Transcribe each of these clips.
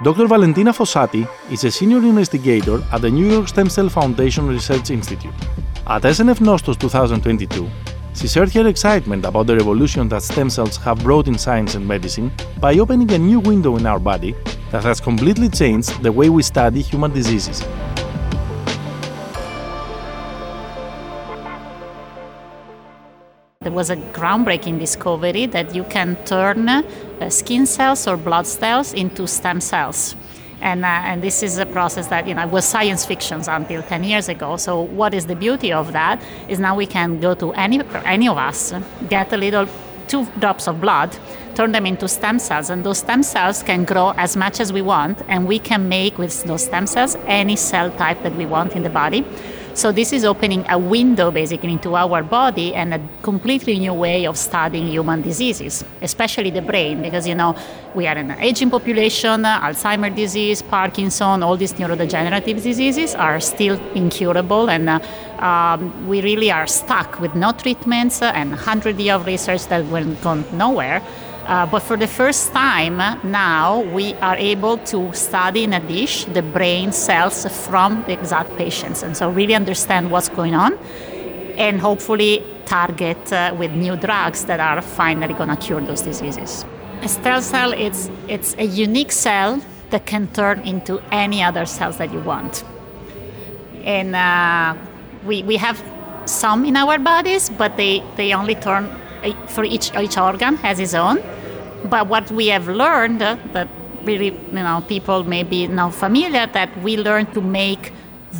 Dr. Valentina Fossati is a senior investigator at the New York Stem Cell Foundation Research Institute. At SNF Nostos 2022, she shared her excitement about the revolution that stem cells have brought in science and medicine by opening a new window in our body that has completely changed the way we study human diseases. There was a groundbreaking discovery that you can turn uh, skin cells or blood cells into stem cells. And, uh, and this is a process that you know was science fiction until 10 years ago. So what is the beauty of that is now we can go to any any of us, get a little two drops of blood, turn them into stem cells, and those stem cells can grow as much as we want, and we can make with those stem cells any cell type that we want in the body. So this is opening a window basically into our body and a completely new way of studying human diseases, especially the brain, because you know we are an aging population, Alzheimer's disease, Parkinson, all these neurodegenerative diseases are still incurable, and uh, um, we really are stuck with no treatments and hundred years of research that went gone nowhere. Uh, but for the first time now, we are able to study in a dish the brain cells from the exact patients, and so really understand what's going on, and hopefully target uh, with new drugs that are finally going to cure those diseases. A stem cell it's it's a unique cell that can turn into any other cells that you want, and uh, we we have some in our bodies, but they they only turn uh, for each each organ has its own but what we have learned uh, that really, you know, people may be not familiar that we learn to make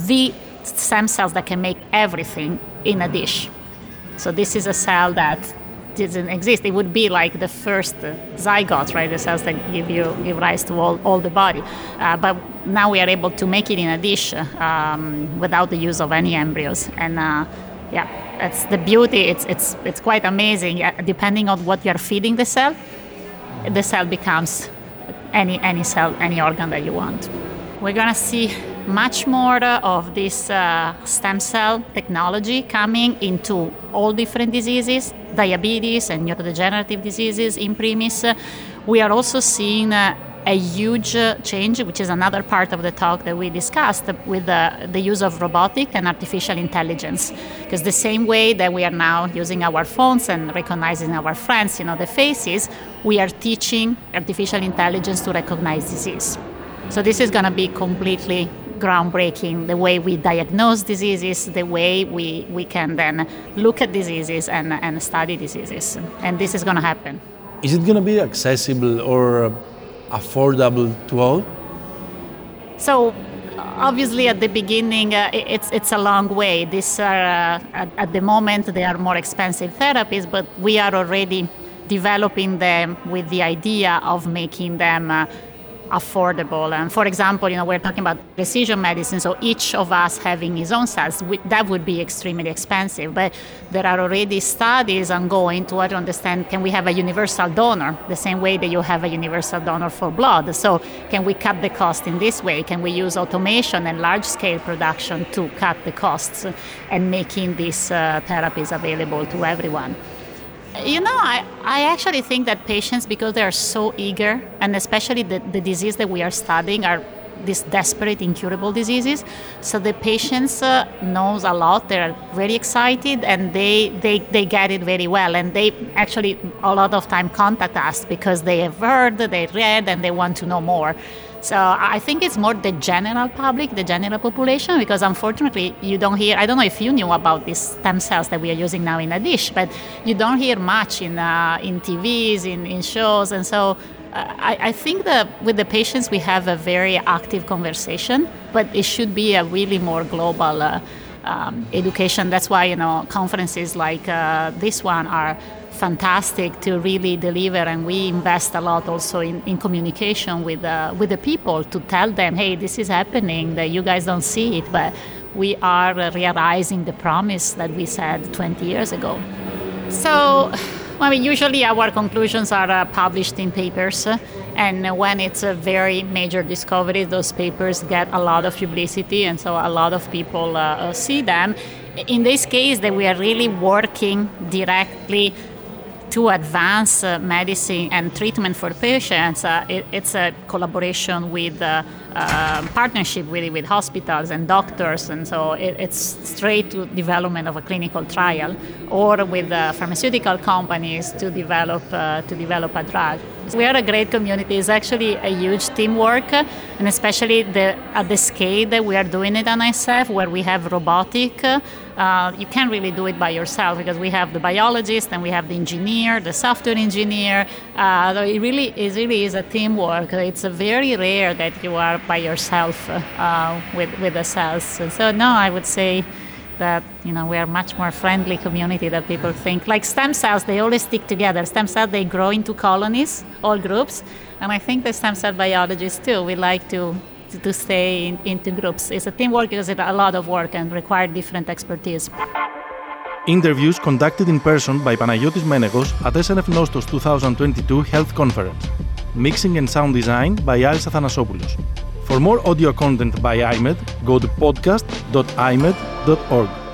the stem cells that can make everything in a dish. So this is a cell that doesn't exist. It would be like the first zygote, right? The cells that give you give rise to all, all the body. Uh, but now we are able to make it in a dish um, without the use of any embryos. And uh, yeah, that's the beauty. It's it's it's quite amazing. Uh, depending on what you are feeding the cell, the cell becomes any any cell, any organ that you want. We're gonna see much more of this uh, stem cell technology coming into all different diseases, diabetes and neurodegenerative diseases in premise. We are also seeing uh, a huge uh, change, which is another part of the talk that we discussed with the, the use of robotic and artificial intelligence. Because the same way that we are now using our phones and recognizing our friends, you know, the faces, we are teaching artificial intelligence to recognize disease. So this is going to be completely groundbreaking the way we diagnose diseases, the way we, we can then look at diseases and, and study diseases. And this is going to happen. Is it going to be accessible or affordable to all? So obviously at the beginning uh, it's it's a long way these are uh, at, at, the moment they are more expensive therapies but we are already developing them with the idea of making them uh, affordable. And for example, you know, we're talking about precision medicine, so each of us having his own cells, that would be extremely expensive. But there are already studies ongoing to understand can we have a universal donor, the same way that you have a universal donor for blood. So can we cut the cost in this way? Can we use automation and large scale production to cut the costs and making these uh, therapies available to everyone? You know, I, I actually think that patients, because they are so eager, and especially the, the disease that we are studying are these desperate incurable diseases so the patients uh, knows a lot they're very excited and they, they they get it very well and they actually a lot of time contact us because they have heard they read and they want to know more so I think it's more the general public, the general population, because unfortunately you don't hear. I don't know if you knew about these stem cells that we are using now in a dish, but you don't hear much in uh, in TVs, in, in shows, and so. I, I, think that with the patients we have a very active conversation, but it should be a really more global uh, um, education. That's why you know conferences like uh, this one are fantastic to really deliver and we invest a lot also in, in communication with, uh, with the people to tell them hey this is happening that you guys don't see it but we are realizing the promise that we said 20 years ago so I mean, usually our conclusions are uh, published in papers, uh, and when it's a very major discovery, those papers get a lot of publicity, and so a lot of people uh, uh see them. In this case, that we are really working directly to advance uh, medicine and treatment for patients, uh, it, it's a collaboration with uh, uh, partnership with, with hospitals and doctors, and so it, it's straight to development of a clinical trial, or with uh, pharmaceutical companies to develop uh, to develop a drug. We are a great community. It's actually a huge teamwork, and especially the, at the scale that we are doing it NYSCF, where we have robotic. Uh, you can't really do it by yourself because we have the biologist and we have the engineer, the software engineer. Uh, it really is really is a teamwork. It's very rare that you are by yourself uh, with with the cells. So no, I would say that you know we are much more friendly community than people think. Like stem cells, they always stick together. Stem cells they grow into colonies, all groups, and I think the stem cell biologists too. We like to to stay in, into groups. It's a teamwork it's a lot of work and require different expertise. Interviews conducted in person by Panagiotis Menegos at SNF Nostos 2022 Health Conference. Mixing and sound design by Aris Athanasopoulos. For more audio content by iMEdD, go to podcast.imedd.org.